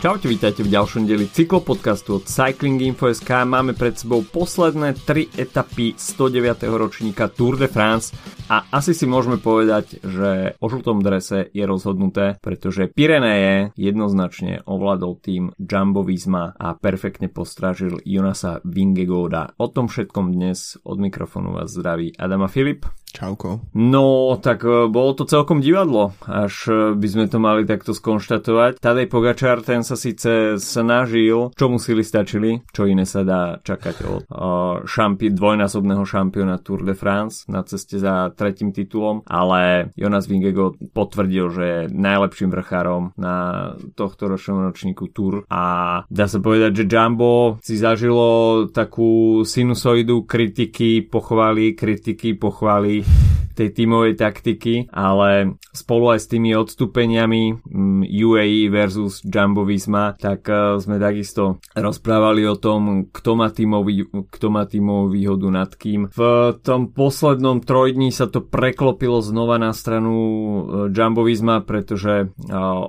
Čaute, vítajte v ďalšom dieli cyklopodcastu od Cycling Info.sk. Máme pred sebou posledné 3 etapy 109. ročníka Tour de France a asi si môžeme povedať, že o žltom drese je rozhodnuté, pretože Pyreneje jednoznačne ovládol tým Jumbo Visma a perfektne postražil Jonasa Vingegoda. O tom všetkom dnes od mikrofónu vás zdraví Adama Filip. Čauko. No, tak e, bolo to celkom divadlo, až e, by sme to mali takto skonštatovať. Tadej Pogačar ten sa síce snažil, čo mu stačili, čo iné sa dá čakať od šampi- dvojnásobného šampiona Tour de France na ceste za tretím titulom, ale Jonas Vingego potvrdil, že je najlepším vrchárom na tohto ročnom ročníku Tour a dá sa povedať, že Jumbo si zažilo takú sinusoidu kritiky, pochvály, kritiky, pochvály be tej tímovej taktiky, ale spolu aj s tými odstúpeniami mm, UAE versus Jumbo Visma, tak e, sme takisto rozprávali o tom, kto má, tímový, kto má tímovú výhodu nad kým. V tom poslednom trojdní sa to preklopilo znova na stranu e, Jumbo Visma, pretože e,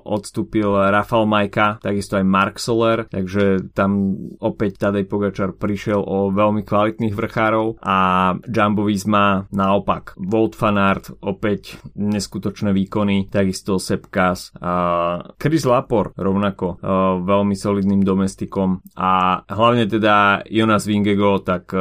odstúpil Rafal Majka, takisto aj Mark Soler, takže tam opäť Tadej Pogačar prišiel o veľmi kvalitných vrchárov a Jumbo Visma naopak. Volt Fanart, opäť neskutočné výkony, takisto Sepkas a Chris Lapor rovnako veľmi solidným domestikom a hlavne teda Jonas Vingego, tak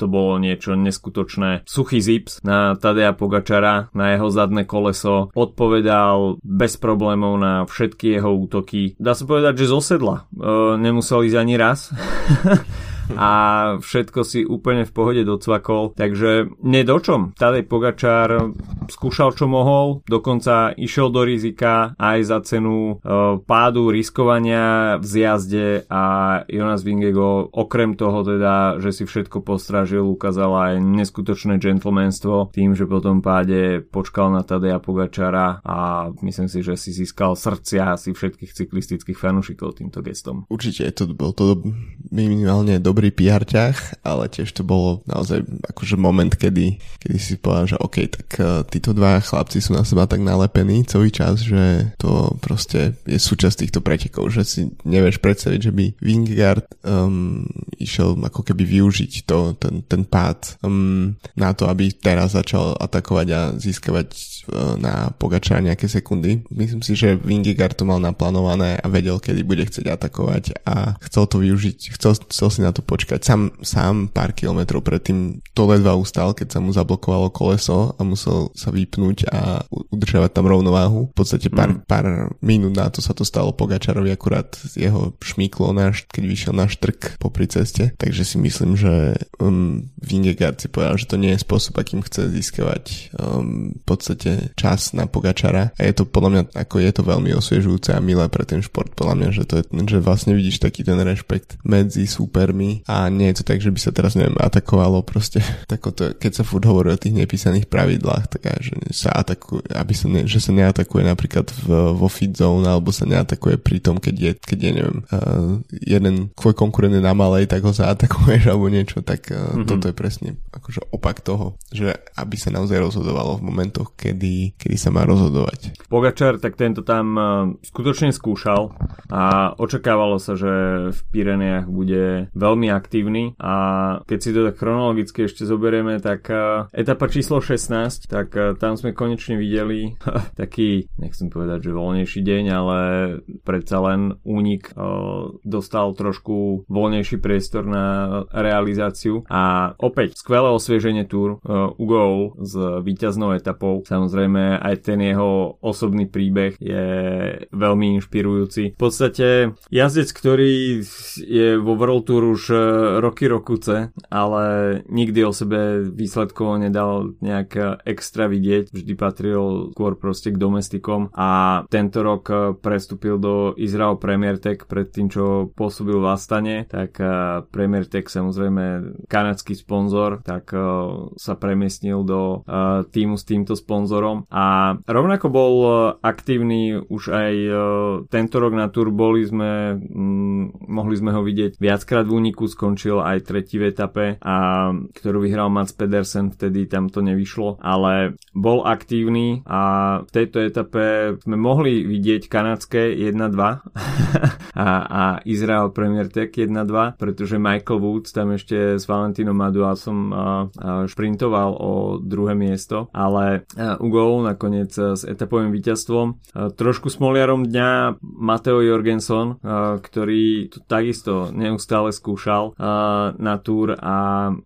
to bolo niečo neskutočné. Suchý zips na Tadea Pogačara, na jeho zadné koleso, odpovedal bez problémov na všetky jeho útoky. Dá sa povedať, že zosedla. Nemusel ísť ani raz. a všetko si úplne v pohode docvakol, takže nedočom. Tadej Pogačár skúšal čo mohol, dokonca išiel do rizika aj za cenu e, pádu, riskovania v zjazde a Jonas Vingego okrem toho teda, že si všetko postražil, ukázal aj neskutočné gentlemanstvo tým, že po tom páde počkal na Tadeja Pogačara a myslím si, že si získal srdcia asi všetkých cyklistických fanúšikov týmto gestom. Určite to bol to minimálne dobrý dobrý PR ťah, ale tiež to bolo naozaj akože moment, kedy, kedy si povedal, že OK, tak uh, títo dva chlapci sú na seba tak nalepení celý čas, že to proste je súčasť týchto pretekov, že si nevieš predstaviť, že by Wingard um, išiel ako keby využiť to, ten, ten pád um, na to, aby teraz začal atakovať a získavať uh, na Pogača nejaké sekundy. Myslím si, že Wingard to mal naplánované a vedel, kedy bude chcieť atakovať a chcel to využiť, chcel, chcel si na to počkať. Sám, sám pár kilometrov predtým to ledva ustal, keď sa mu zablokovalo koleso a musel sa vypnúť a udržiavať tam rovnováhu. V podstate pár, mm. pár minút na to sa to stalo Pogačarovi akurát jeho šmíklo, náš, keď vyšiel na štrk popri ceste. Takže si myslím, že um, Vingegaard si povedal, že to nie je spôsob, akým chce získavať um, v podstate čas na Pogačara. A je to podľa mňa, ako je to veľmi osviežujúce a milé pre ten šport. Podľa mňa, že to je, že vlastne vidíš taký ten rešpekt medzi súpermi a nie je to tak, že by sa teraz, neviem, atakovalo proste, tako to, keď sa furt hovorí o tých nepísaných pravidlách, tak aj, že sa atakuje, aby sa ne, že sa neatakuje napríklad v, vo feed zone, alebo sa neatakuje pri tom, keď je, keď je neviem, uh, jeden tvoj konkurent je na malej, tak ho zaatakuješ alebo niečo, tak uh, mm-hmm. toto je presne akože opak toho, že aby sa naozaj rozhodovalo v momentoch, kedy, kedy sa má rozhodovať. Pogačar, tak tento tam uh, skutočne skúšal a očakávalo sa, že v Pyreneách bude veľmi aktívny a keď si to tak chronologicky ešte zoberieme, tak etapa číslo 16, tak tam sme konečne videli taký, nechcem povedať, že voľnejší deň, ale predsa len únik dostal trošku voľnejší priestor na realizáciu a opäť skvelé osvieženie túr Ugo s víťaznou etapou. Samozrejme aj ten jeho osobný príbeh je veľmi inšpirujúci. V podstate jazdec, ktorý je vo World Tour už roky rokuce, ale nikdy o sebe výsledkovo nedal nejak extra vidieť, vždy patril skôr proste k domestikom a tento rok prestúpil do Israel Premier Tech pred tým, čo pôsobil v Astane, tak Premier Tech samozrejme kanadský sponzor, tak sa premiestnil do týmu s týmto sponzorom. A rovnako bol aktívny už aj tento rok na tur, boli sme, mohli sme ho vidieť viackrát v úniku roku skončil aj tretí v etape a ktorú vyhral Mats Pedersen, vtedy tam to nevyšlo, ale bol aktívny a v tejto etape sme mohli vidieť kanadské 1-2 a, a Izrael Premier Tech 1-2, pretože Michael Woods tam ešte s Valentinom Maduasom šprintoval o druhé miesto, ale Ugo nakoniec s etapovým víťazstvom. Trošku smoliarom dňa Mateo Jorgenson, ktorý to takisto neustále skúšal na túr a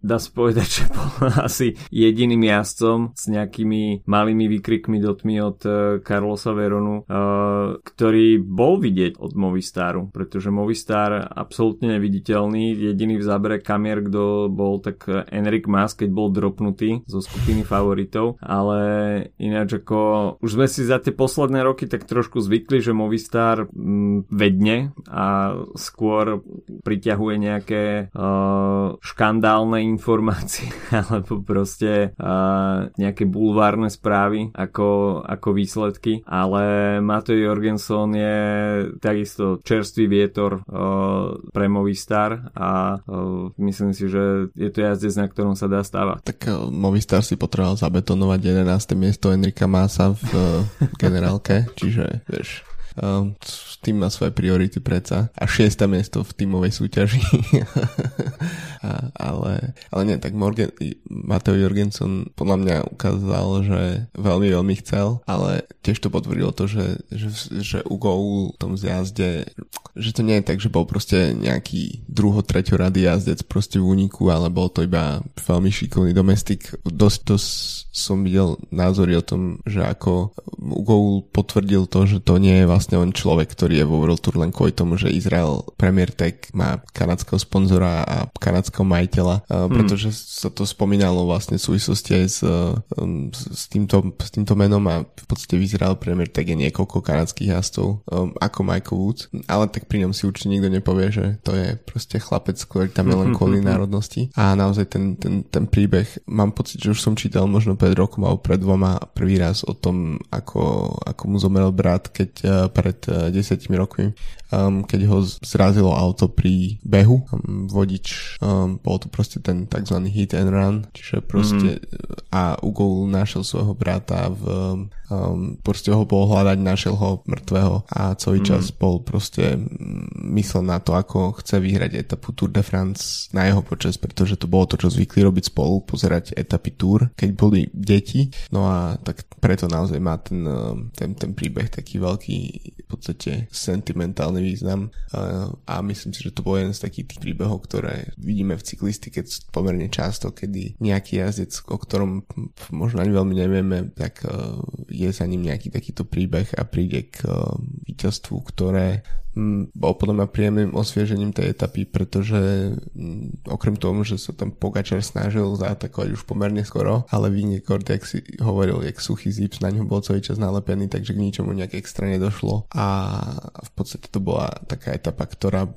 dá sa povedať, že bol asi jediným jazdcom s nejakými malými výkrikmi do tmy od e, Carlosa Veronu, e, ktorý bol vidieť od Movistaru, pretože Movistar absolútne neviditeľný, jediný v zábere kamier, kto bol tak Enrik Mas, keď bol dropnutý zo skupiny favoritov, ale ináč ako už sme si za tie posledné roky tak trošku zvykli, že Movistar mm, vedne a skôr priťahuje nejaké uh, škandálne informácie alebo proste uh, nejaké bulvárne správy ako, ako výsledky, ale Matej Jorgenson je takisto čerstvý vietor uh, pre Movistar a uh, myslím si, že je to jazdec, na ktorom sa dá stávať. Tak uh, Movistar si potreboval zabetonovať 11. miesto Enrika Masa v uh, generálke, čiže vieš, tým má svoje priority predsa. A šiesta miesto v tímovej súťaži. a, ale, ale nie, tak Morgan, Mateo Jorgensen podľa mňa ukázal, že veľmi, veľmi chcel, ale tiež to potvrdilo to, že, že, že Ugo v tom zjazde, že to nie je tak, že bol proste nejaký druho, treťo rady jazdec proste v úniku, ale bol to iba veľmi šikovný domestik. Dosť, dosť som videl názory o tom, že ako Ugo potvrdil to, že to nie je vlastne vlastne len človek, ktorý je vo World Tour len kvôli tomu, že Izrael Premier Tech má kanadského sponzora a kanadského majiteľa, hmm. pretože sa to spomínalo vlastne v súvislosti aj s, s, týmto, s týmto menom a v podstate v Izrael Premier Tech je niekoľko kanadských um, ako Michael Woods, ale tak pri ňom si určite nikto nepovie, že to je proste chlapec, ktorý tam je len kvôli národnosti a naozaj ten, ten, ten príbeh, mám pocit, že už som čítal možno pred rokom alebo pred dvoma prvý raz o tom, ako, ako mu zomrel brat, keď uh, pred uh, desiatimi rokmi, um, keď ho zrazilo auto pri behu. Um, vodič, um, bol to proste ten tzv. hit and run, čiže proste mm-hmm. a Ugo našiel svojho brata v um, proste ho bol hľadať, našiel ho mŕtvého a celý mm. čas bol proste myslel na to, ako chce vyhrať etapu Tour de France na jeho počas, pretože to bolo to, čo zvykli robiť spolu, pozerať etapy Tour, keď boli deti. No a tak preto naozaj má ten, ten, ten príbeh taký veľký v podstate sentimentálny význam. A, myslím si, že to bol jeden z takých tých príbehov, ktoré vidíme v cyklistike pomerne často, kedy nejaký jazdec, o ktorom možno ani veľmi nevieme, tak uh, je za ním nejaký takýto príbeh a príde k uh, víťazstvu, ktoré bol podľa mňa príjemným osviežením tej etapy, pretože okrem toho, že sa tam Pogačar snažil zaatakovať už pomerne skoro, ale Vingegaard, jak si hovoril, jak suchý zips, na ňo bol celý čas nalepený, takže k ničomu nejak extra nedošlo a v podstate to bola taká etapa, ktorá,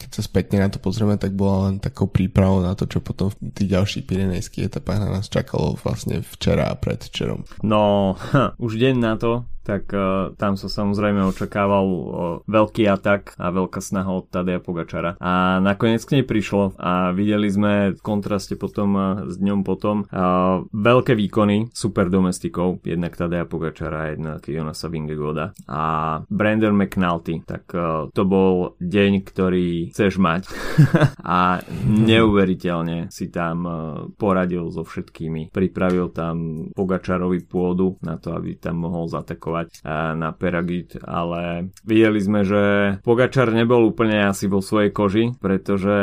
keď sa spätne na to pozrieme, tak bola len takou prípravou na to, čo potom v tých ďalších pirenejských etapách na nás čakalo vlastne včera a predvčerom. No, ha, už deň na to, tak uh, tam sa samozrejme očakával uh, veľký atak a veľká snaha od Tadeja Pogačara. A nakoniec k nej prišlo a videli sme v kontraste potom uh, s dňom potom uh, veľké výkony super domestikov, jednak Tadeja Pogačara, jednak Jonasa Vingegoda a Brandon McNulty. Tak uh, to bol deň, ktorý chceš mať a neuveriteľne si tam uh, poradil so všetkými. Pripravil tam Pogačarovi pôdu na to, aby tam mohol zatakovať reagovať na Peragit, ale videli sme, že Pogačar nebol úplne asi vo svojej koži, pretože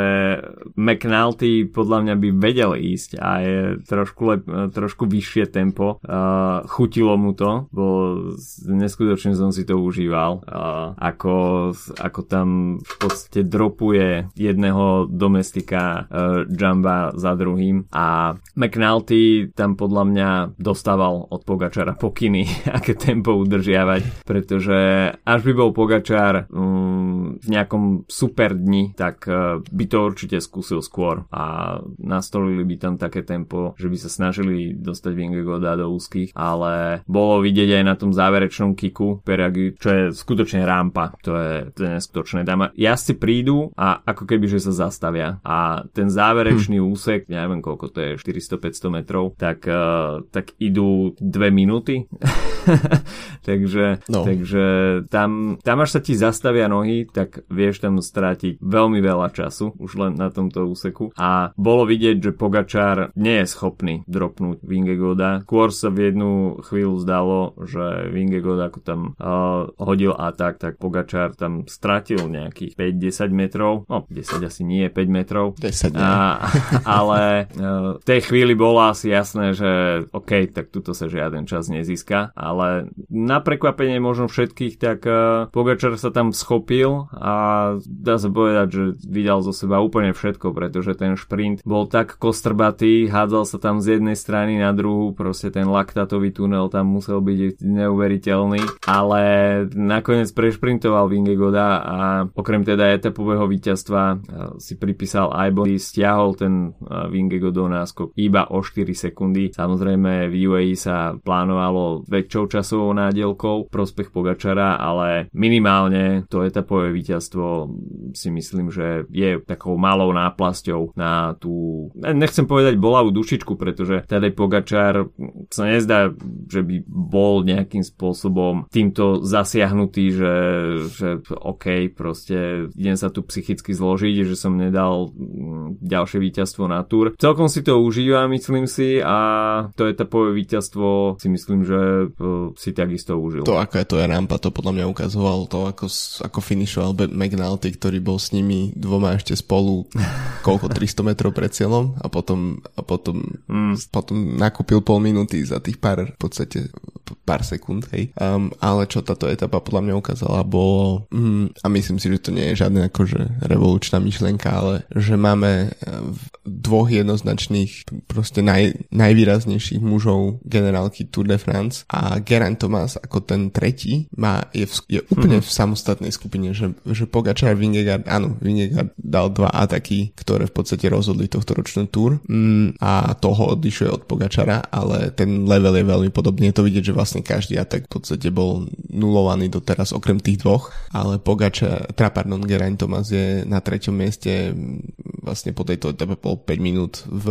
McNulty podľa mňa by vedel ísť a je trošku, lep, trošku vyššie tempo. Uh, chutilo mu to, bo neskutočne som si to užíval, uh, ako, ako tam v podstate dropuje jedného domestika Jamba za druhým a McNulty tam podľa mňa dostával od Pogačara pokyny, aké tempo udržiavať, pretože až by bol Pogačár um, v nejakom super dni, tak uh, by to určite skúsil skôr a nastolili by tam také tempo, že by sa snažili dostať Vingegoda do úzkých, ale bolo vidieť aj na tom záverečnom kiku Peragi, čo je skutočne rampa, to je, to je neskutočné. Tam jazdci prídu a ako keby, že sa zastavia a ten záverečný hm. úsek, neviem koľko to je, 400-500 metrov, tak, uh, tak idú dve minúty. takže, no. takže tam, tam až sa ti zastavia nohy, tak vieš tam strátiť veľmi veľa času už len na tomto úseku a bolo vidieť, že Pogačár nie je schopný dropnúť Vingegoda. Skôr sa v jednu chvíľu zdalo, že Vingegod ako tam uh, hodil atak, tak Pogačár tam stratil nejakých 5-10 metrov, no 10 asi nie, 5 metrov. 10 nie. A, ale uh, v tej chvíli bolo asi jasné, že OK, tak tuto sa žiaden čas nezíska, ale na prekvapenie možno všetkých, tak uh, Pogačar sa tam schopil a dá sa povedať, že vydal zo seba úplne všetko, pretože ten šprint bol tak kostrbatý, hádzal sa tam z jednej strany na druhú, proste ten laktatový tunel tam musel byť neuveriteľný, ale nakoniec prešprintoval Vingegoda a okrem teda etapového víťazstva uh, si pripísal Aibon, stiahol ten uh, Vingegodov náskok iba o 4 sekundy. Samozrejme v UAE sa plánovalo väčšou časovou nádielkou prospech Pogačara, ale minimálne to etapové víťazstvo si myslím, že je takou malou náplasťou na tú, nechcem povedať bolavú dušičku, pretože Tadej Pogačar sa nezdá, že by bol nejakým spôsobom týmto zasiahnutý, že, že OK, proste idem sa tu psychicky zložiť, že som nedal mm, ďalšie víťazstvo na túr. Celkom si to užíva, myslím si, a to etapové víťazstvo si myslím, že e, si takisto užil. To, aká je to je rampa, to podľa mňa ukazoval to, ako, ako finišoval McNulty, ktorý bol s nimi dvoma ešte spolu koľko 300 metrov pred cieľom a potom, a potom, mm. potom nakúpil pol minúty za tých pár, v podstate pár sekúnd, hej. Um, ale čo táto etapa podľa mňa ukázala, bolo, mm, a myslím si, že to nie je žiadna akože revolučná myšlienka, ale že máme e, dvoch jednoznačných, proste naj, najvýraznejších mužov generálky Tour de France a Geraint Thomas ako ten tretí má, je, v, je úplne mm-hmm. v samostatnej skupine, že, že Pogačar, Vingegaard, áno, Vingegaard dal dva ataky, ktoré v podstate rozhodli tohto ročnú Tour mm, a toho odlišuje od Pogačara, ale ten level je veľmi podobný. Je to vidieť, že vlastne každý atak v podstate bol nulovaný doteraz okrem tých dvoch, ale Pogača, teda pardon, Geraint Thomas je na treťom mieste vlastne po tejto etape bol 5 minút v,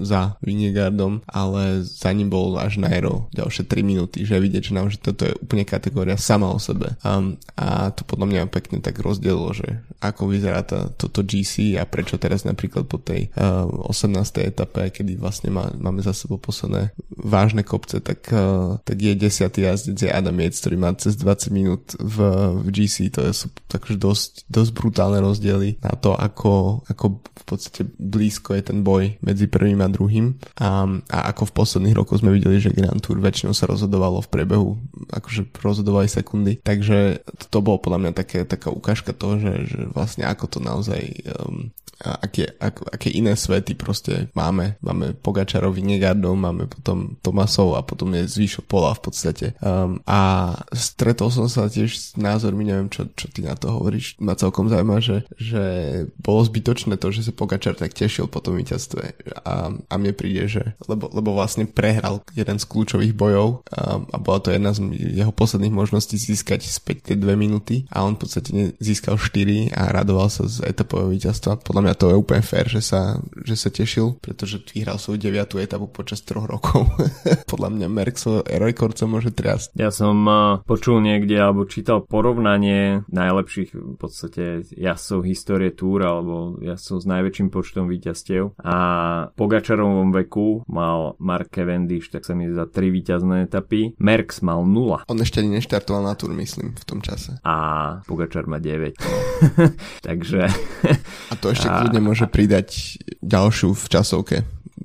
za Vinegardom, ale za ním bol až Nairo ďalšie 3 minúty, že vidieť, nám, že toto je úplne kategória sama o sebe. Um, a to podľa mňa pekne tak rozdielilo, že ako vyzerá tá, toto GC a prečo teraz napríklad po tej uh, 18. etape, kedy vlastne má, máme za sebou posledné vážne kopce, tak uh, tak je desiatý jazdec je Adam Yates, ktorý má cez 20 minút v, v GC, to sú takže dosť, dosť brutálne rozdiely na to, ako, ako v podstate blízko je ten boj medzi prvým a druhým. A, a ako v posledných rokoch sme videli, že Grand Tour väčšinou sa rozhodovalo v priebehu, akože rozhodovali sekundy, takže to bolo podľa mňa také, taká ukážka toho, že, že vlastne ako to naozaj um, aké, ak, aké iné svety proste máme. Máme Pogačarov, Negardov, máme potom Tomasov a potom je zvyšok pola v podstate. Um, a stretol som sa tiež s názormi, neviem, čo, čo ty na to hovoríš, ma celkom zaujíma, že, že bolo zbytočné to, že sa Pogačar tak tešil po tom víťazstve a, a mne príde, že lebo, lebo vlastne prehral jeden z kľúčových bojov a, a bola to jedna z jeho posledných možností získať späť tie dve minúty a on v podstate získal 4 a radoval sa z etapového víťazstva. Podľa mňa mňa to je úplne fér, že sa, že sa tešil, pretože vyhral svoju deviatú etapu počas troch rokov. Podľa mňa Merkso rekord sa môže triasť. Ja som uh, počul niekde alebo čítal porovnanie najlepších v podstate jazdcov histórie túr alebo jazdcov s najväčším počtom víťazstiev a po Gačarovom veku mal Mark Cavendish, tak sa mi za tri víťazné etapy. Merks mal 0. On ešte ani neštartoval na túr, myslím, v tom čase. A Pogačar má 9. Takže... a to ešte a kľudne môže pridať ďalšiu v časovke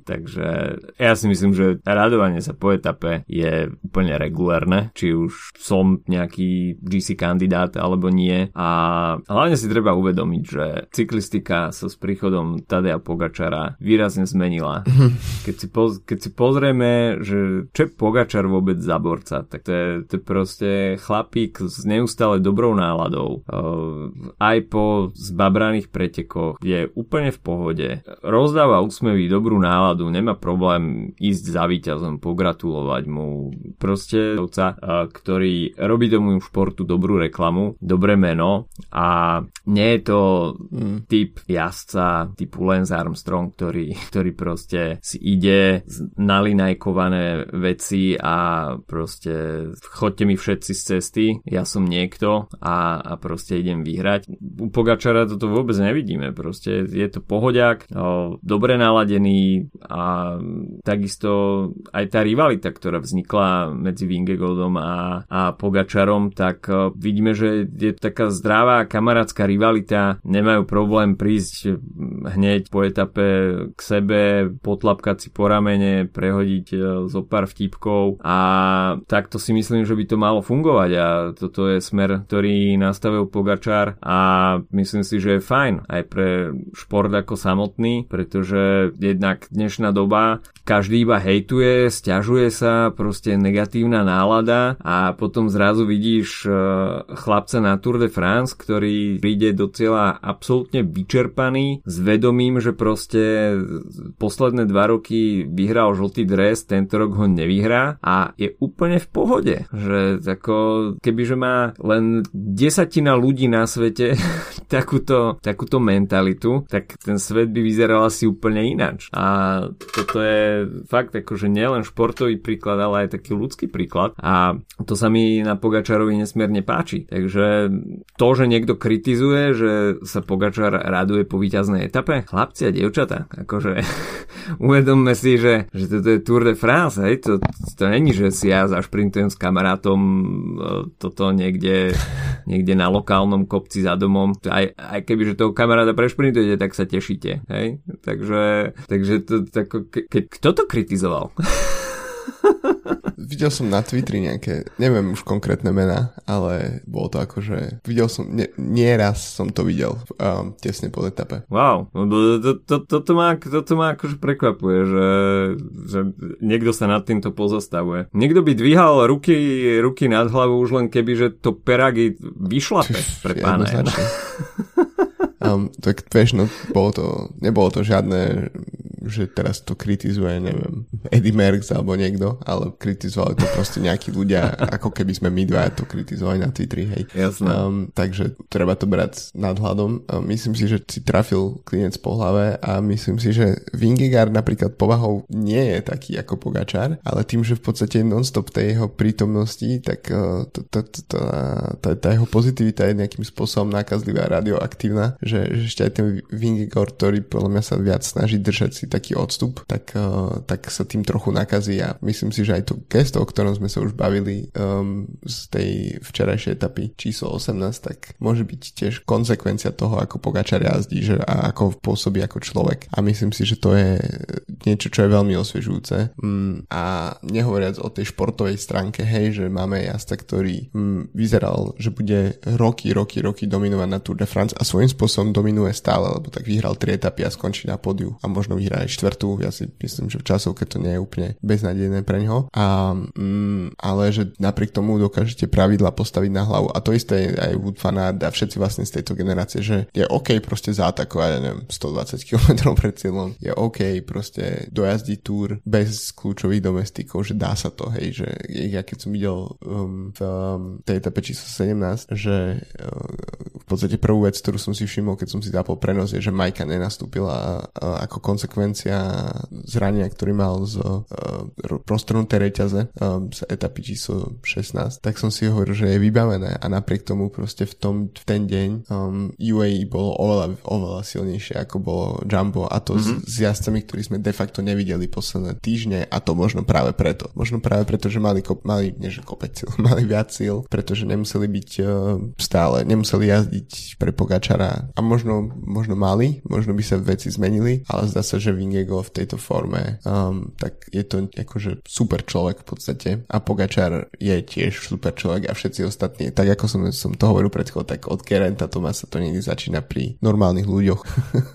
takže ja si myslím, že radovanie sa po etape je úplne regulárne, či už som nejaký GC kandidát alebo nie a hlavne si treba uvedomiť, že cyklistika sa s príchodom Tadea Pogačara výrazne zmenila. Keď si, poz, keď si pozrieme, že čo je Pogačar vôbec za borca, tak to je, to je proste chlapík s neustále dobrou náladou. Aj po zbabraných pretekoch, je úplne v pohode. Rozdáva úsmevy, dobrú náladu, nemá problém ísť za víťazom, pogratulovať mu. Proste ktorý robí tomu športu dobrú reklamu, dobré meno a nie je to mm. typ jazdca typu Lance Armstrong, ktorý, ktorý proste si ide nalinajkované veci a proste chodte mi všetci z cesty, ja som niekto a, a proste idem vyhrať. U Pogačara toto vôbec nevidíme, proste je to pohodiak, dobre naladený a takisto aj tá rivalita, ktorá vznikla medzi Vingegoldom a, a Pogačarom, tak vidíme, že je taká zdravá kamarátska rivalita, nemajú problém prísť hneď po etape k sebe, potlapkať si po ramene, prehodiť e, zo pár vtipkov. A takto si myslím, že by to malo fungovať. A toto je smer, ktorý nastavil Pogačar. A myslím si, že je fajn aj pre šport ako samotný, pretože jednak dnešná doba každý iba hejtuje, stiažuje sa, proste negatívna nálada a potom zrazu vidíš e, chlapca na Tour de France, ktorý príde do cieľa absolútne vyčerpaný s vedomím, že proste posledné dva roky vyhral žltý dres, tento rok ho nevyhrá a je úplne v pohode, že ako kebyže má len desatina ľudí na svete takúto, takúto mentalitu, tak ten svet by vyzeral asi úplne ináč. A toto je fakt akože nielen športový príklad, ale aj taký ľudský príklad a to sa mi na Pogačarovi nesmierne páči. Takže to, že niekto kritizuje, že sa Pogačar raduje po víťaznej etape, chlapci a dievčata, akože uvedomme si, že, že toto je Tour de France, hej, to, to není, že si ja zašprintujem s kamarátom e, toto niekde, niekde na lokálnom kopci za domom, aj, aj keby, že toho kamaráta prešprintujete, tak sa tešíte, hej, takže, takže to, tak, ke, kto kto to kritizoval? videl som na Twitteri nejaké, neviem už konkrétne mená, ale bolo to akože, videl som, nie, nie raz som to videl um, tesne po etape. Wow, no to, to, toto, ma, toto ma akože prekvapuje, že, že niekto sa nad týmto pozastavuje. Niekto by dvíhal ruky, ruky nad hlavu už len keby, že to Peragi vyšlape pre pána. um, tak vieš, no, bolo to, nebolo to žiadne že teraz to kritizuje, neviem, Eddie Merckx alebo niekto, ale kritizovali to proste nejakí ľudia, ako keby sme my dva to kritizovali na Twitteri, hej. Jasné. Um, takže treba to brať nadhľadom. Um, myslím si, že si trafil klinec po hlave a myslím si, že Vingegaard napríklad povahou nie je taký ako Pogačar, ale tým, že v podstate non-stop tej jeho prítomnosti, tak uh, tá, jeho pozitivita je nejakým spôsobom nákazlivá a radioaktívna, že, ešte aj ten Vingegaard, ktorý podľa mňa sa viac snaží držať si taký odstup, tak, uh, tak sa tým trochu nakazí a myslím si, že aj to gesto, o ktorom sme sa už bavili um, z tej včerajšej etapy číslo 18, tak môže byť tiež konsekvencia toho, ako Pogačar jazdí že, a ako pôsobí ako človek. A myslím si, že to je niečo, čo je veľmi osviežujúce. Um, a nehovoriac o tej športovej stránke, hej, že máme jazda, ktorý um, vyzeral, že bude roky, roky, roky dominovať na Tour de France a svojím spôsobom dominuje stále, lebo tak vyhral tri etapy a skončí na pódiu a možno vyhrá aj štvrtú, ja si myslím, že v časovke to nie je úplne beznadejné pre ňo. A, mm, ale že napriek tomu dokážete pravidla postaviť na hlavu. A to isté aj Wood Fanard a všetci vlastne z tejto generácie, že je OK proste zaatakovať, ja neviem, 120 km pred cieľom. Je OK proste dojazdiť túr bez kľúčových domestikov, že dá sa to, hej, že ja keď som videl um, v um, tej etape číslo 17, že uh, v podstate prvú vec, ktorú som si všimol, keď som si zapol prenos, je, že Majka nenastúpila uh, ako konsekvencia zrania, ktorý mal z uh, prostrnuté reťaze um, z etapy číslo 16, tak som si hovoril, že je vybavené. A napriek tomu proste v, tom, v ten deň um, UAE bolo oveľa, oveľa silnejšie ako bolo Jumbo. A to mm-hmm. s, s jazdcami, ktorí sme de facto nevideli posledné týždne. A to možno práve preto. Možno práve preto, že mali, kop, mali nie že kopec síl, mali viac síl, pretože nemuseli byť uh, stále, nemuseli jazdiť pre Pogačara. A možno, možno mali, možno by sa veci zmenili, ale zdá sa, že Vingego v tejto forme um, tak je to akože super človek v podstate. A Pogačar je tiež super človek a všetci ostatní, tak ako som, som to hovoril pred chvíľou, tak od Gerenta Tomasa to niekdy začína pri normálnych ľuďoch.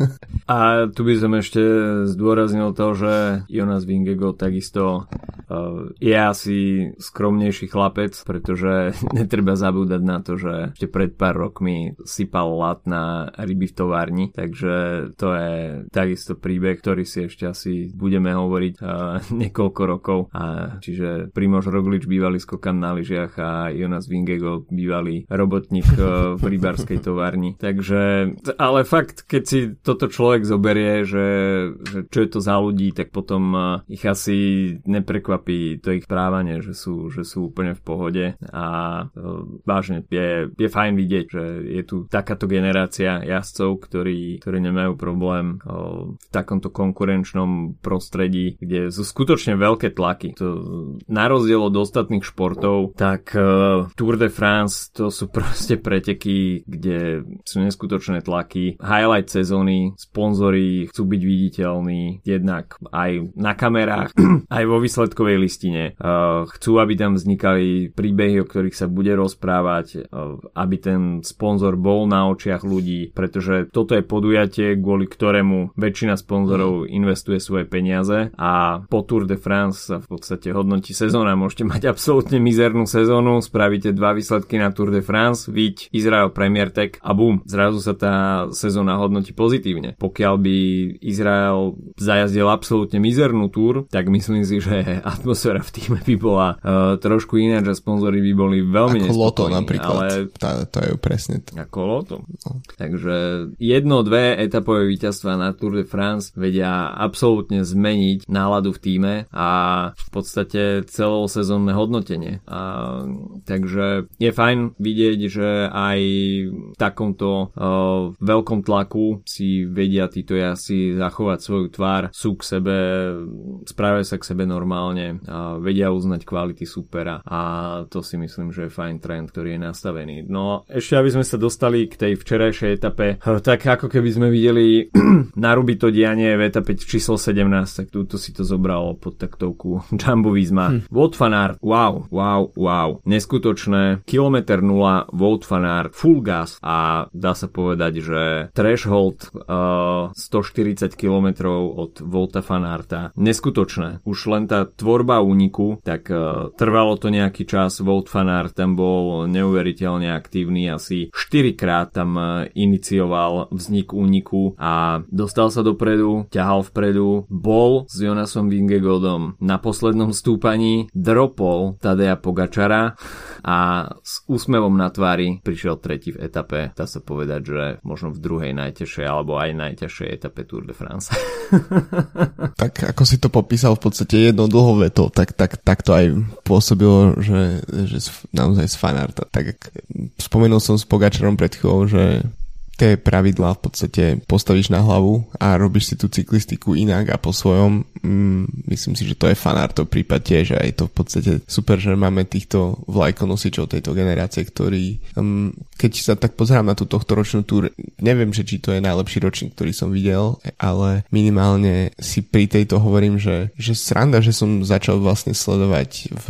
a tu by som ešte zdôraznil to, že Jonas Vingego takisto uh, je asi skromnejší chlapec, pretože netreba zabúdať na to, že ešte pred pár rokmi sypal lat na ryby v továrni, takže to je takisto príbeh, ktorý si ešte asi budeme hovoriť uh, niekoľko rokov. A čiže Primož Roglič bývalý skokan na lyžiach a Jonas Vingego bývalý robotník uh, v rybárskej továrni. Takže, ale fakt, keď si toto človek zoberie, že, že čo je to za ľudí, tak potom uh, ich asi neprekvapí to ich správanie, že sú, že sú úplne v pohode a uh, vážne je, je fajn vidieť, že je tu takáto generácia jazdcov, ktorí, ktorí nemajú problém v takomto konkurenčnom prostredí, kde sú skutočne veľké tlaky. To, na rozdiel od ostatných športov, tak uh, Tour de France to sú proste preteky, kde sú neskutočné tlaky. Highlight sezóny, sponzory chcú byť viditeľní, jednak aj na kamerách, aj vo výsledkovej listine. Uh, chcú, aby tam vznikali príbehy, o ktorých sa bude rozprávať, uh, aby ten sponzor bol na očiach ľudí, pretože toto je podujatie, kvôli ktorému väčšina sponzorov investuje svoje peniaze a po Tour de France sa v podstate hodnotí sezóna. Môžete mať absolútne mizernú sezónu, spravíte dva výsledky na Tour de France, viď Izrael Premier Tech a bum, zrazu sa tá sezóna hodnotí pozitívne. Pokiaľ by Izrael zajazdil absolútne mizernú túr, tak myslím si, že atmosféra v týme by bola uh, trošku iná, že sponzory by boli veľmi Ako Loto napríklad, ale... to, to je presne to. Ako Loto. No. Takže jedno, dve etapové víťazstva na Tour de France vedia absolútne zmeniť náladu v týme a v podstate celosezónne hodnotenie. A, takže je fajn vidieť, že aj v takomto uh, veľkom tlaku si vedia títo jazdci zachovať svoju tvár, sú k sebe, správajú sa k sebe normálne, a vedia uznať kvality supera a to si myslím, že je fajn trend, ktorý je nastavený. No ešte aby sme sa dostali k tej včerajšej etape, tak ako keby sme videli narubiť to dianie v etape číslo 17, tak túto si to zobralo pod taktovku Jumbo Visma. Hm. Wout van Aert, wow, wow, wow, neskutočné, kilometr 0, Wout van Aert, full gas. A dá sa povedať, že threshold uh, 140 km od Vouta van neskutočné. Už len tá tvorba úniku, tak uh, trvalo to nejaký čas, Wout van tam bol neuveriteľne aktívny, asi 4 krát tam uh, inicioval vznik úniku a dostal sa dopredu, ťahal vpredu, bol s Jonasom Vingegodom na poslednom stúpaní, dropol Tadeja Pogačara a s úsmevom na tvári prišiel tretí v etape, dá sa povedať, že možno v druhej najťažšej alebo aj najťažšej etape Tour de France. tak ako si to popísal v podstate jednou dlhou vetou, tak, tak, tak to aj pôsobilo, že, že naozaj z fanarta. Tak spomenul som s Pogačarom pred chvíľou, že tie pravidlá v podstate postavíš na hlavu a robíš si tú cyklistiku inak a po svojom. Mm, myslím si, že to je fanártov prípad tiež a je to v podstate super, že máme týchto vlajkonosičov tejto generácie, ktorí, um, keď sa tak pozerám na tú tohto ročnú túr, neviem, že či to je najlepší ročník, ktorý som videl, ale minimálne si pri tejto hovorím, že, že sranda, že som začal vlastne sledovať v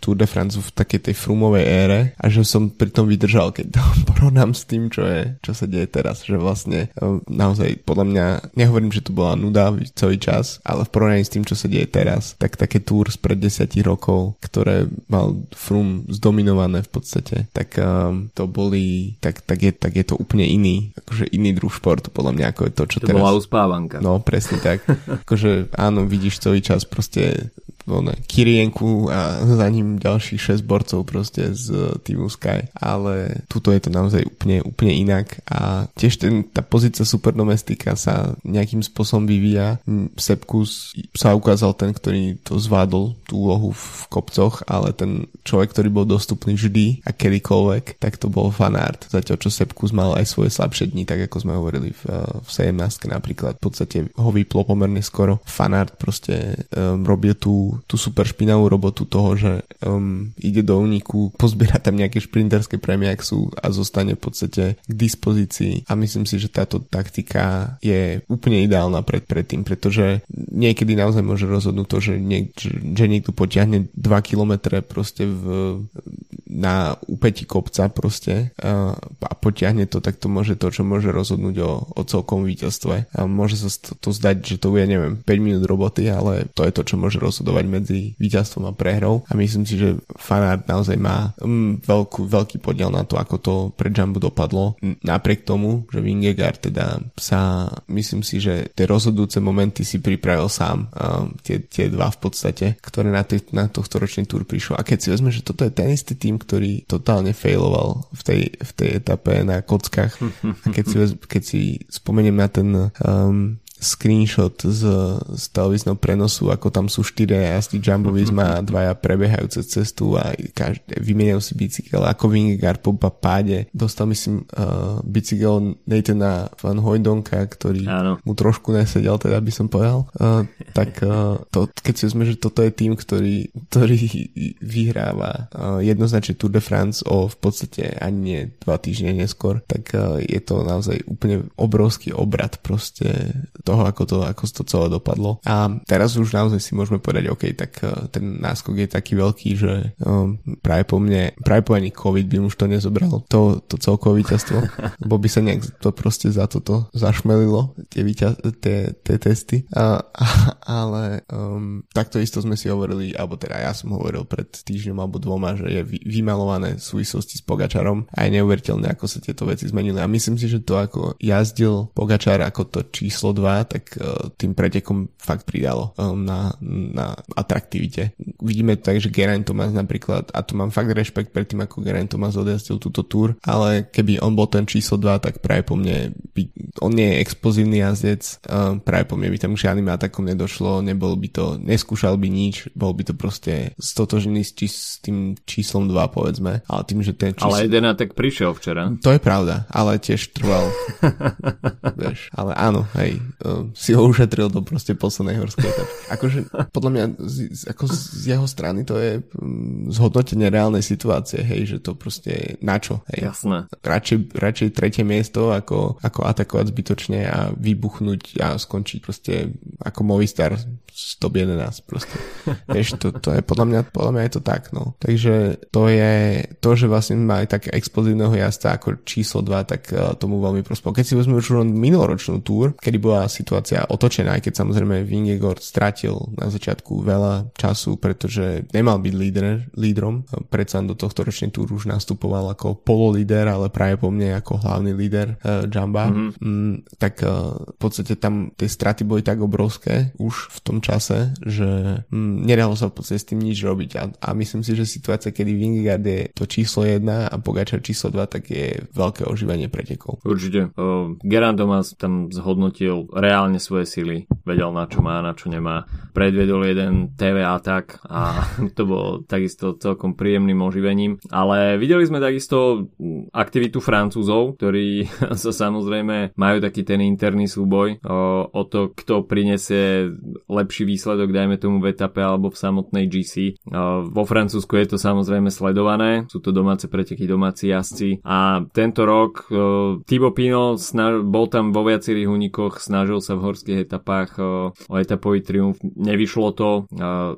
Tour de France v takej tej frumovej ére a že som pri tom vydržal, keď to porovnám s tým, čo, je, čo sa deje deje teraz, že vlastne e, naozaj podľa mňa, nehovorím, že to bola nuda celý čas, ale v porovnaní s tým, čo sa deje teraz, tak také túr spred 10 rokov, ktoré mal Frum zdominované v podstate, tak um, to boli, tak, tak, je, tak je to úplne iný, akože iný druh športu podľa mňa, ako je to, čo to teraz. To bola uspávanka. No, presne tak. akože áno, vidíš celý čas proste one, Kirienku a za ním ďalších 6 borcov proste z týmu Sky. Ale tuto je to naozaj úplne, úplne inak a tiež ten, tá pozícia superdomestika sa nejakým spôsobom vyvíja. Sepkus sa ukázal ten, ktorý to zvládol, tú úlohu v kopcoch, ale ten človek, ktorý bol dostupný vždy a kedykoľvek, tak to bol fanart. Zatiaľ, čo Sepkus mal aj svoje slabšie dni, tak ako sme hovorili v, v 17 napríklad. V podstate ho vyplo pomerne skoro. Fanart proste um, robil tú tú, super špinavú robotu toho, že um, ide do úniku, pozbiera tam nejaké šprinterské prémie, ak sú a zostane v podstate k dispozícii. A myslím si, že táto taktika je úplne ideálna pred, pred pretože niekedy naozaj môže rozhodnúť to, že, niek, že niekto potiahne 2 km proste v, na úpeti kopca proste a, potiahne to, tak to môže to, čo môže rozhodnúť o, o celkom víťazstve. A môže sa to, to zdať, že to bude, neviem, 5 minút roboty, ale to je to, čo môže rozhodovať medzi víťazstvom a prehrou. A myslím si, že fanát naozaj má um, veľkú, veľký podiel na to, ako to pre Jumbo dopadlo. Napriek tomu, že Vingegaard teda sa, myslím si, že tie rozhodujúce momenty si pripravil sám. Um, tie, tie dva v podstate, ktoré na, tý, na tohto ročný túr prišlo. A keď si vezme, že toto je ten istý tým, ktorý totálne failoval v tej, v tej etape na kockách. A keď si, keď si spomeniem na ten um, screenshot z, z televízneho prenosu, ako tam sú štyria jazdí Jumbo Visma a dvaja prebiehajú cez cestu a každé vymieňajú si bicykel, ako Vingegaard po páde. Dostal myslím uh, bicykel Nathana Van Hojdonka, ktorý Áno. mu trošku nesedel, teda by som povedal. Uh, tak uh, to, keď si vezme, že toto je tým, ktorý, ktorý vyhráva uh, jednoznačne Tour de France o v podstate ani nie dva týždne neskôr, tak uh, je to naozaj úplne obrovský obrad proste to toho, ako to, ako to celé dopadlo. A teraz už naozaj si môžeme povedať, OK, tak uh, ten náskok je taký veľký, že um, práve po mne, práve po ani COVID by už to nezobral, to, to celkové víťazstvo, lebo by sa nejak to proste za toto zašmelilo, tie, víťaz, tie, tie testy. A, a, ale um, takto isto sme si hovorili, alebo teda ja som hovoril pred týždňom alebo dvoma, že je vy, vymalované v súvislosti s Pogačarom a je neuveriteľné, ako sa tieto veci zmenili. A myslím si, že to ako jazdil Pogačar ako to číslo 2 tak uh, tým pretekom fakt pridalo um, na, na atraktivite. Vidíme to tak, že Geraint Thomas napríklad, a tu mám fakt rešpekt pred tým, ako Geraint Thomas odjazdil túto túr, ale keby on bol ten číslo 2, tak práve po mne, by, on nie je explozívny jazdec, uh, práve po mne by tam žiadnym atakom nedošlo, nebol by to, neskúšal by nič, bol by to proste stotožený s, či, s tým číslom 2 povedzme, ale tým, že ten číslo... Ale jeden atak prišiel včera. To je pravda, ale tiež trval. Vieš, ale áno, hej, si ho ušetril do proste poslednej horskej etapy. Akože podľa mňa z, ako z jeho strany to je mm, zhodnotenie reálnej situácie, hej, že to proste na čo, hej. Jasné. Radšej, radšej tretie miesto ako, ako atakovať zbytočne a vybuchnúť a skončiť proste ako Movistar z top 11 proste. Vieš, to, to je podľa mňa, podľa mňa je to tak, no. Takže to je to, že vlastne má aj tak explozívneho jazda ako číslo 2, tak uh, tomu veľmi prospel. Keď si vezme už minuloročnú túr, kedy bola situácia otočená, aj keď samozrejme Vingegaard stratil na začiatku veľa času, pretože nemal byť líder, lídrom. Predsa do tohto ročnej túr už nastupoval ako pololíder, ale práve po mne ako hlavný líder uh, Jamba. Mm-hmm. Mm, tak uh, v podstate tam tie straty boli tak obrovské už v tom čase, že mm, nedalo sa v podstate s tým nič robiť a, a myslím si, že situácia, kedy Vingegaard je to číslo 1 a Pogačar číslo 2, tak je veľké oživenie pretekov. Určite. Uh, Gerard Thomas tam zhodnotil reálne svoje sily, vedel na čo má, na čo nemá. Predvedol jeden TV atak a to bolo takisto celkom príjemným oživením. Ale videli sme takisto aktivitu Francúzov, ktorí sa samozrejme majú taký ten interný súboj o, o to, kto prinesie lepší výsledok, dajme tomu v etape alebo v samotnej GC. O, vo Francúzsku je to samozrejme sledované, sú to domáce preteky, domáci jazdci a tento rok o, Thibaut Pinot snaž, bol tam vo viacerých únikoch, snažil sa v horských etapách o, o etapový triumf, nevyšlo to,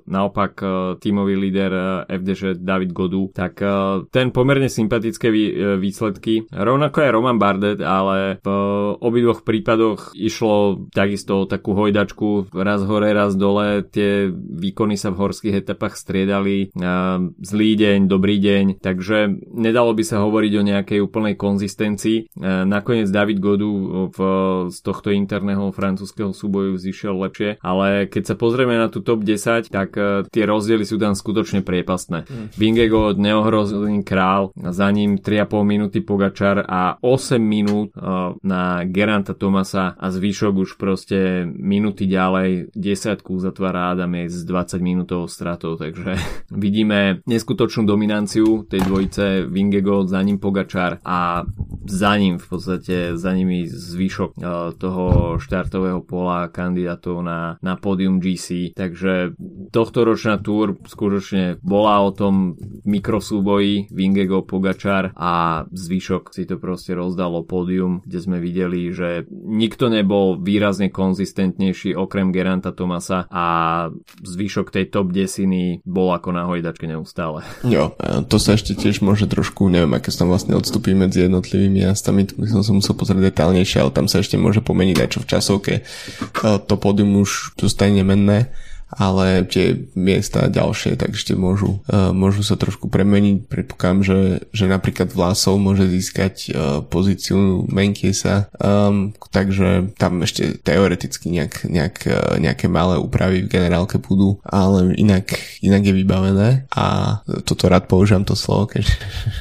naopak o, tímový líder FDŽ David Godu, tak ten pomerne sympatické vý, výsledky, rovnako aj Roman Bardet, ale v obidvoch prípadoch išlo takisto o takú hojdačku. Raz hore, raz dole, tie výkony sa v horských etapách striedali, zlý deň, dobrý deň, takže nedalo by sa hovoriť o nejakej úplnej konzistencii. Nakoniec David Godu v, z tohto interného francúzského súboju zišiel lepšie, ale keď sa pozrieme na tú top 10, tak tie rozdiely sú tam skutočne priepastné. Mm. Vingegaard neohrozený král, za ním 3,5 minúty Pogačar a 8 minút na Geranta Tomasa a zvyšok už proste minúty ďalej desiatku zatvára Adam s 20 minútovou stratou, takže vidíme neskutočnú dominanciu tej dvojice Vingegaard, za ním Pogačar a za ním v podstate, za nimi zvyšok e, toho štartového pola kandidátov na, na pódium GC, takže tohto ročná túr skutočne bola o tom mikrosúboji Vingego Pogačar a zvyšok si to proste rozdalo pódium, kde sme videli, že nikto nebol výrazne konzistentnejší okrem Geranta Tomasa a zvyšok tej top desiny bol ako na hojdačke neustále. Jo, to sa ešte tiež môže trošku, neviem, aké sa tam vlastne odstupí medzi jednotlivými jazdami, to by som sa musel pozrieť detálnejšie, ale tam sa ešte môže pomeniť aj čo v časovke. To pódium už zostane nemenné ale tie miesta ďalšie tak ešte môžu, uh, môžu sa trošku premeniť. Predpokladám, že, že napríklad Vlasov môže získať uh, pozíciu Menkiesa, um, takže tam ešte teoreticky nejak, nejak, uh, nejaké malé úpravy v generálke budú, ale inak, inak je vybavené a toto rád používam to slovo, keď,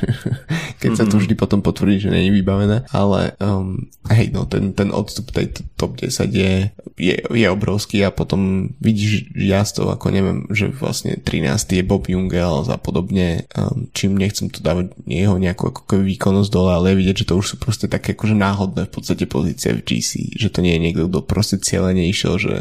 keď mm-hmm. sa to mhm. vždy potom potvrdí, že je vybavené, ale um, hej, no ten, ten odstup tej top 10 je, je, je obrovský a potom vidíš, jazdov, ako neviem, že vlastne 13. je Bob Jungels a podobne, um, čím nechcem tu dávať jeho nejakú ako výkonnosť dole, ale je vidieť, že to už sú proste také akože náhodné v podstate pozície v GC, že to nie je niekto, kto proste cieľene išiel, že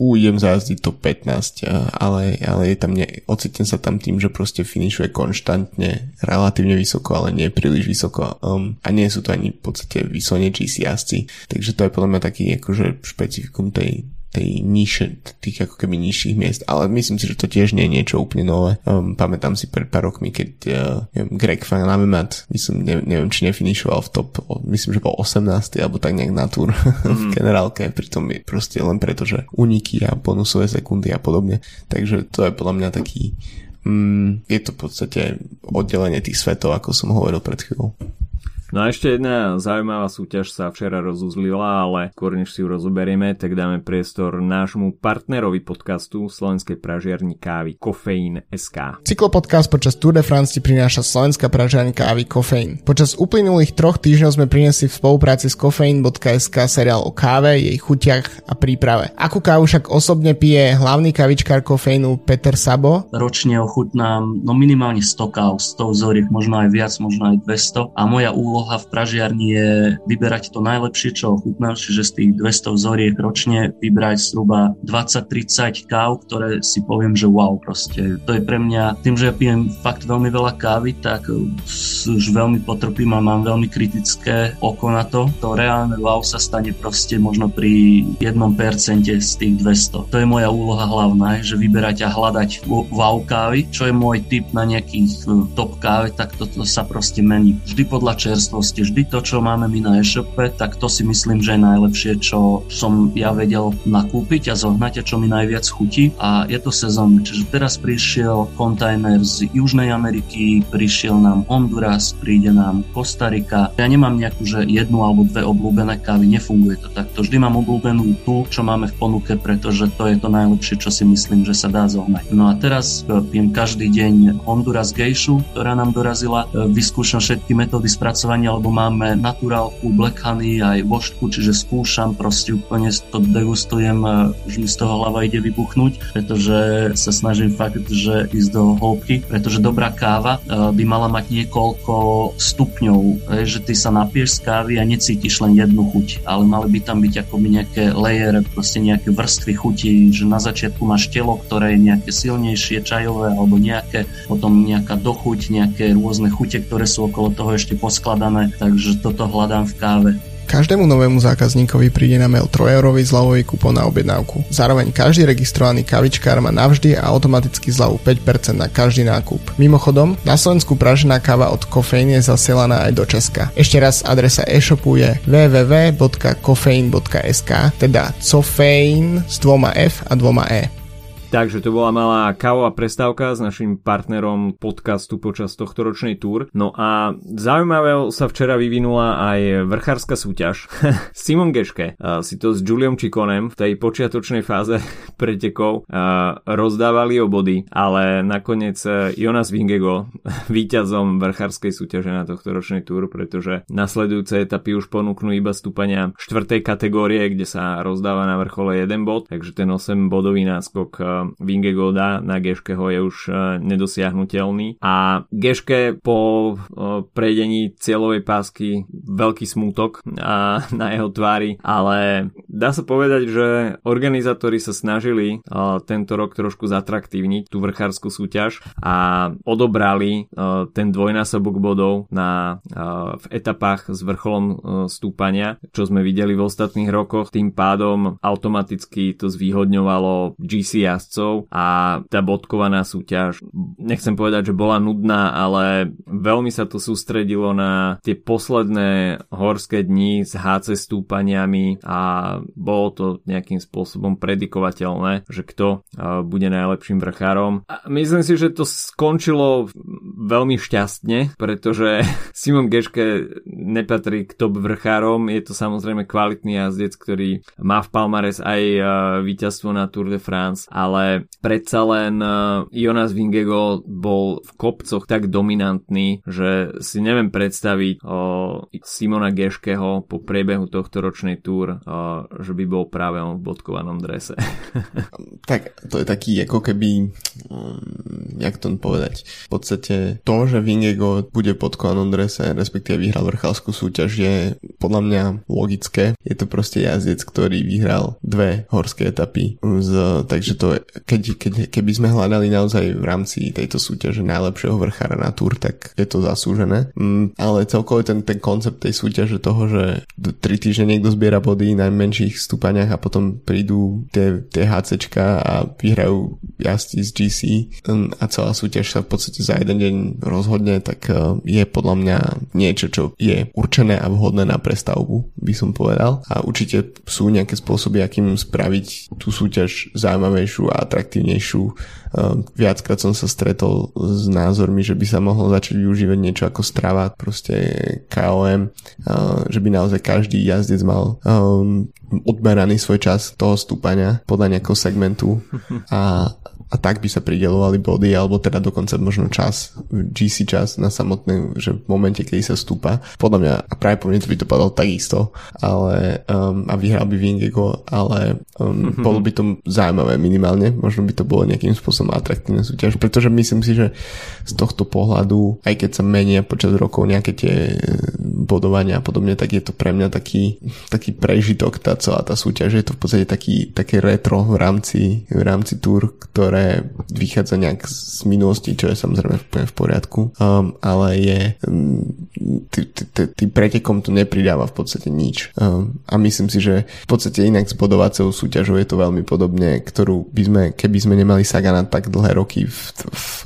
idem zajazdiť to 15, ale, ale je tam, ne, ocitnem sa tam tým, že proste finišuje konštantne, relatívne vysoko, ale nie príliš vysoko um, a nie sú to ani v podstate vyslovene GC jazdci, takže to je podľa mňa taký akože špecifikum tej, tej niže, tých ako keby nižších miest, ale myslím si, že to tiež nie je niečo úplne nové. Um, pamätám si pred pár rokmi, keď uh, neviem, Greg Van Avermaet, myslím, ne, neviem, či nefinišoval v top, myslím, že bol 18. alebo tak nejak na túr mm. v generálke, pritom je proste len preto, že uniky a bonusové sekundy a podobne. Takže to je podľa mňa taký mm, je to v podstate oddelenie tých svetov, ako som hovoril pred chvíľou. No a ešte jedna zaujímavá súťaž sa včera rozuzlila, ale skôr než si ju rozoberieme, tak dáme priestor nášmu partnerovi podcastu Slovenskej pražiarni kávy Kofeín SK. Cyklopodcast počas Tour de France ti prináša Slovenská pražiarni kávy Kofeín. Počas uplynulých troch týždňov sme priniesli v spolupráci s Kofeín.sk seriál o káve, jej chutiach a príprave. Akú kávu však osobne pije hlavný kavičkár kofeínu Peter Sabo? Ročne ochutnám no minimálne 100 káv, 100 vzoriek, možno aj viac, možno aj 200 a moja úloha úloha v pražiarni je vyberať to najlepšie, čo ochutnám, čiže z tých 200 vzoriek ročne vybrať zhruba 20-30 káv, ktoré si poviem, že wow, proste. To je pre mňa, tým, že ja pijem fakt veľmi veľa kávy, tak už veľmi potrpím a mám veľmi kritické oko na to. To reálne wow sa stane proste možno pri 1% z tých 200. To je moja úloha hlavná, že vyberať a hľadať wow kávy, čo je môj tip na nejakých top kávy, tak toto sa proste mení. Vždy podľa čerstva čerstvosti. Vždy to, čo máme my na e-shope, tak to si myslím, že je najlepšie, čo som ja vedel nakúpiť a zohnať a čo mi najviac chutí. A je to sezónne, čiže teraz prišiel kontajner z Južnej Ameriky, prišiel nám Honduras, príde nám Kostarika. Ja nemám nejakú, že jednu alebo dve obľúbené kávy, nefunguje to takto. Vždy mám obľúbenú tú, čo máme v ponuke, pretože to je to najlepšie, čo si myslím, že sa dá zohnať. No a teraz e, pijem každý deň Honduras Gejšu, ktorá nám dorazila. E, vyskúšam všetky metódy spracovania skúšanie, alebo máme naturálku, black aj voštku, čiže skúšam, proste úplne to degustujem, už mi z toho hlava ide vybuchnúť, pretože sa snažím fakt, že ísť do hĺbky, pretože dobrá káva by mala mať niekoľko stupňov, že ty sa napieš z kávy a necítiš len jednu chuť, ale mali by tam byť akoby nejaké layer, proste nejaké vrstvy chutí, že na začiatku máš telo, ktoré je nejaké silnejšie, čajové alebo nejaké, potom nejaká dochuť, nejaké rôzne chute, ktoré sú okolo toho ešte poskladané zaujímavé, takže toto hľadám v káve. Každému novému zákazníkovi príde na mail 3 eurový zľavový kupón na objednávku. Zároveň každý registrovaný kavičkár má navždy a automaticky zľavu 5% na každý nákup. Mimochodom, na Slovensku pražená káva od Kofeín je zasielaná aj do Česka. Ešte raz adresa e-shopu je www.kofein.sk teda cofein s dvoma F a dvoma E. Takže to bola malá kávová prestávka s našim partnerom podcastu počas tohto ročnej túr. No a zaujímavé sa včera vyvinula aj vrchárska súťaž. Simon Geške si to s Juliom Čikonem v tej počiatočnej fáze pretekov rozdávali o body, ale nakoniec e, Jonas Vingego víťazom vrchárskej súťaže na tohto ročnej túr, pretože nasledujúce etapy už ponúknú iba stúpania štvrtej kategórie, kde sa rozdáva na vrchole jeden bod, takže ten 8 bodový náskok e, Vingegoda na Geškeho je už nedosiahnutelný a Geške po prejdení cieľovej pásky veľký smútok na jeho tvári, ale dá sa povedať, že organizátori sa snažili tento rok trošku zatraktívniť tú vrchárskú súťaž a odobrali ten dvojnásobok bodov na, v etapách s vrcholom stúpania, čo sme videli v ostatných rokoch. Tým pádom automaticky to zvýhodňovalo GC jazdcov a tá bodkovaná súťaž, nechcem povedať, že bola nudná, ale veľmi sa to sústredilo na tie posledné horské dni s HC stúpaniami a bolo to nejakým spôsobom predikovateľné, že kto bude najlepším vrchárom. A myslím si, že to skončilo veľmi šťastne, pretože Simon Geške nepatrí k top vrchárom, je to samozrejme kvalitný jazdec, ktorý má v Palmares aj víťazstvo na Tour de France, ale predsa len Jonas Vingego bol v kopcoch tak dominantný, že si neviem predstaviť o Simona Geškeho po priebehu tohto ročnej túr, že by bol práve on v bodkovanom drese. tak to je taký ako keby, um, jak to povedať, v podstate to, že Vingego bude v bodkovanom drese, respektíve vyhral vrchalskú súťaž, je podľa mňa logické. Je to proste jazdec, ktorý vyhral dve horské etapy. Z, takže to, keď, keď, keby sme hľadali naozaj v rámci tejto súťaže najlepšieho vrchára na túr, tak je to zasúžené. Mm, ale celkovo ten, ten koncept tej súťaže toho, že tri týždne niekto zbiera body na menších stúpaniach a potom prídu tie, tie HCčka a vyhrajú jazdci z GC mm, a celá súťaž sa v podstate za jeden deň rozhodne, tak e, je podľa mňa niečo, čo je určené a vhodné na prestavbu, by som povedal. A určite sú nejaké spôsoby, akým spraviť tú súťaž zaujímavejšiu a atraktívnejšiu. E, viackrát som sa stretol s názormi, že by sa mohlo začať využívať niečo ako strava, proste KOM, e, že by naozaj každý jazdec mal odmeraný svoj čas toho stúpania podľa nejakého segmentu a a tak by sa pridelovali body, alebo teda dokonca možno čas, GC čas na samotné, že v momente, keď sa stúpa. Podľa mňa, a práve po mne to by to padalo takisto, ale um, a vyhral by Vingego, ale um, mm-hmm. bolo by to zaujímavé minimálne, možno by to bolo nejakým spôsobom atraktívne súťaž, pretože myslím si, že z tohto pohľadu, aj keď sa menia počas rokov nejaké tie bodovania a podobne, tak je to pre mňa taký, taký prežitok, tá celá tá súťaž, je to v podstate taký, také retro v rámci, v rámci túr, ktoré vychádza nejak z minulosti, čo je samozrejme úplne v poriadku, um, ale je um, tým pretekom to nepridáva v podstate nič. Um, a myslím si, že v podstate inak s bodovacou súťažou je to veľmi podobne, ktorú by sme, keby sme nemali Sagana tak dlhé roky v, v, v,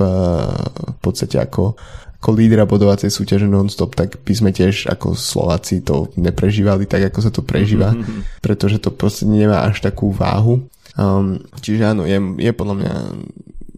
v podstate ako ako lídra bodovacej súťaže non-stop, tak by sme tiež ako Slováci to neprežívali tak, ako sa to prežíva, mm-hmm. pretože to proste nemá až takú váhu Um, čiže áno, je, je podľa mňa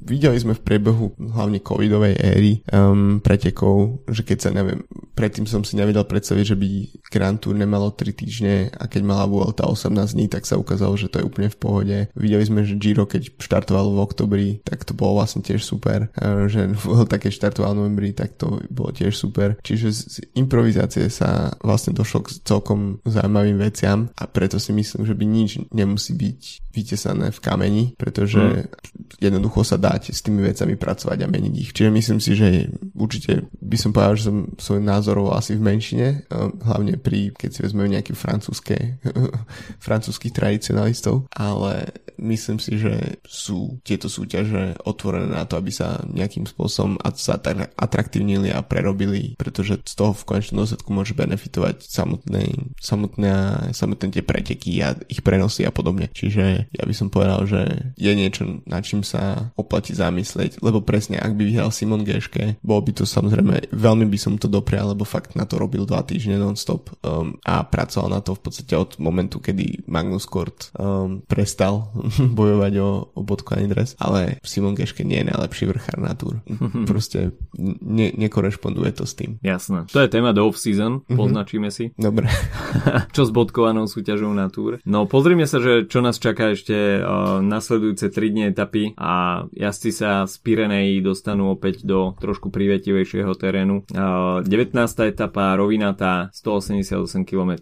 videli sme v priebehu hlavne covidovej éry um, pretekov, že keď sa neviem, predtým som si nevedel predstaviť, že by Grand Tour nemalo 3 týždne a keď mala Vuelta 18 dní, tak sa ukázalo, že to je úplne v pohode. Videli sme, že Giro keď štartovalo v oktobri, tak to bolo vlastne tiež super, uh, že Vuelta keď štartoval v novembri, tak to bolo tiež super. Čiže z improvizácie sa vlastne došlo k celkom zaujímavým veciam a preto si myslím, že by nič nemusí byť vytesané v kameni, pretože mm. jednoducho sa dá s tými vecami pracovať a meniť ich. Čiže myslím si, že určite by som povedal, že som svoj názorov asi v menšine, eh, hlavne pri, keď si vezmeme nejaké francúzske, francúzských tradicionalistov, ale myslím si, že sú tieto súťaže otvorené na to, aby sa nejakým spôsobom sa atraktívnili a prerobili, pretože z toho v konečnom dôsledku môže benefitovať samotné, samotné, samotné tie preteky a ich prenosy a podobne. Čiže ja by som povedal, že je niečo, na čím sa oplatí zamyslieť, lebo presne ak by vyhral Simon Geške, bol by to samozrejme, veľmi by som to doprial, lebo fakt na to robil dva týždne non-stop um, a pracoval na to v podstate od momentu, kedy Magnus Kort um, prestal bojovať o, o bodkovaný dres, ale Simon Geške nie je najlepší vrchár na túr. Proste ne, nekorešponduje to s tým. Jasné. To je téma do off-season, mm-hmm. poznačíme si. Dobre. čo s bodkovanou súťažou na túr. No pozrime sa, že čo nás čaká ešte uh, nasledujúce 3 dni etapy a jazdci sa z Pirenejí dostanú opäť do trošku privetivejšieho terénu. Uh, 19. etapa rovinatá 188 km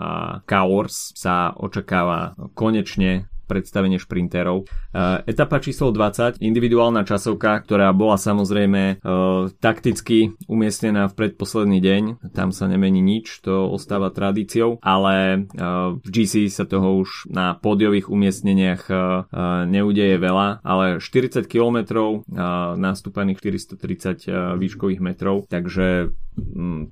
a Kaors sa očakáva konečne predstavenie šprinterov. Etapa číslo 20, individuálna časovka, ktorá bola samozrejme takticky umiestnená v predposledný deň. Tam sa nemení nič, to ostáva tradíciou, ale v GC sa toho už na pódiových umiestneniach neudeje veľa, ale 40 km nastúpaných 430 výškových metrov, takže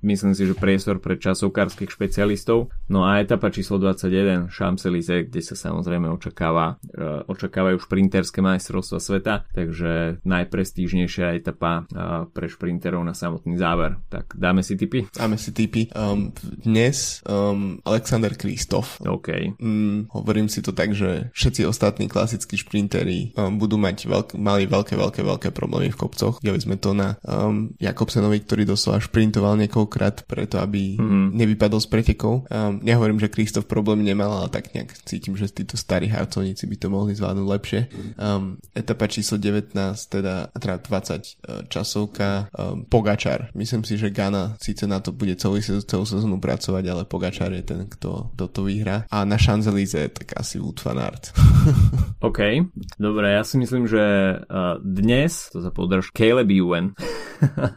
myslím si, že priestor pre časovkárskych špecialistov. No a etapa číslo 21, Champs-Élysées, kde sa samozrejme očakáva, uh, očakávajú šprinterské majstrovstva sveta, takže najprestížnejšia etapa uh, pre šprinterov na samotný záver. Tak dáme si tipy? Dáme si tipy. Um, dnes um, Alexander Kristof. OK. Um, hovorím si to tak, že všetci ostatní klasickí šprinteri um, budú mať veľk, mali veľké, veľké, veľké problémy v kopcoch. Videli sme to na um, Jakobsenovi, ktorý doslova šprint sprintoval niekoľkrát preto, aby mm-hmm. nevypadol z pretekov. Um, nehovorím, že Kristof problém nemal, ale tak nejak cítim, že títo starí harcovníci by to mohli zvládnuť lepšie. Um, etapa číslo 19, teda, teda 20 uh, časovka, um, Pogačar. Myslím si, že Gana síce na to bude celú, celú sezónu pracovať, ale Pogačar je ten, kto, kto to vyhrá. A na Champs-Élysées tak asi Wood van Aert. OK, dobre, ja si myslím, že uh, dnes, to sa podrž, Caleb Ewan.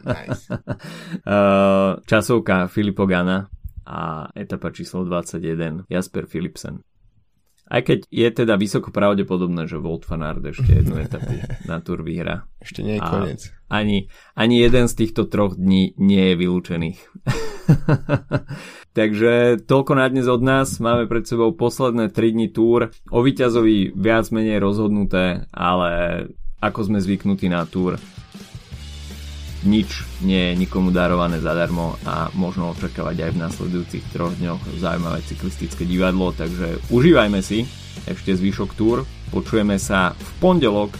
nice. uh, časovka Filipo Gana a etapa číslo 21 Jasper Philipsen. Aj keď je teda vysoko pravdepodobné, že Volt van Aert ešte jednu etapu na tur vyhra. Ešte nie je koniec. Ani, ani jeden z týchto troch dní nie je vylúčených. Takže toľko na dnes od nás. Máme pred sebou posledné 3 dní túr. O víťazovi viac menej rozhodnuté, ale ako sme zvyknutí na túr, nič nie je nikomu darované zadarmo a možno očakávať aj v nasledujúcich troch dňoch zaujímavé cyklistické divadlo, takže užívajme si ešte zvyšok túr. Počujeme sa v pondelok,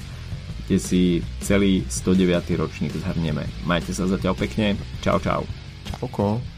kde si celý 109. ročník zhrnieme. Majte sa zatiaľ pekne. Čau, čau. Čauko.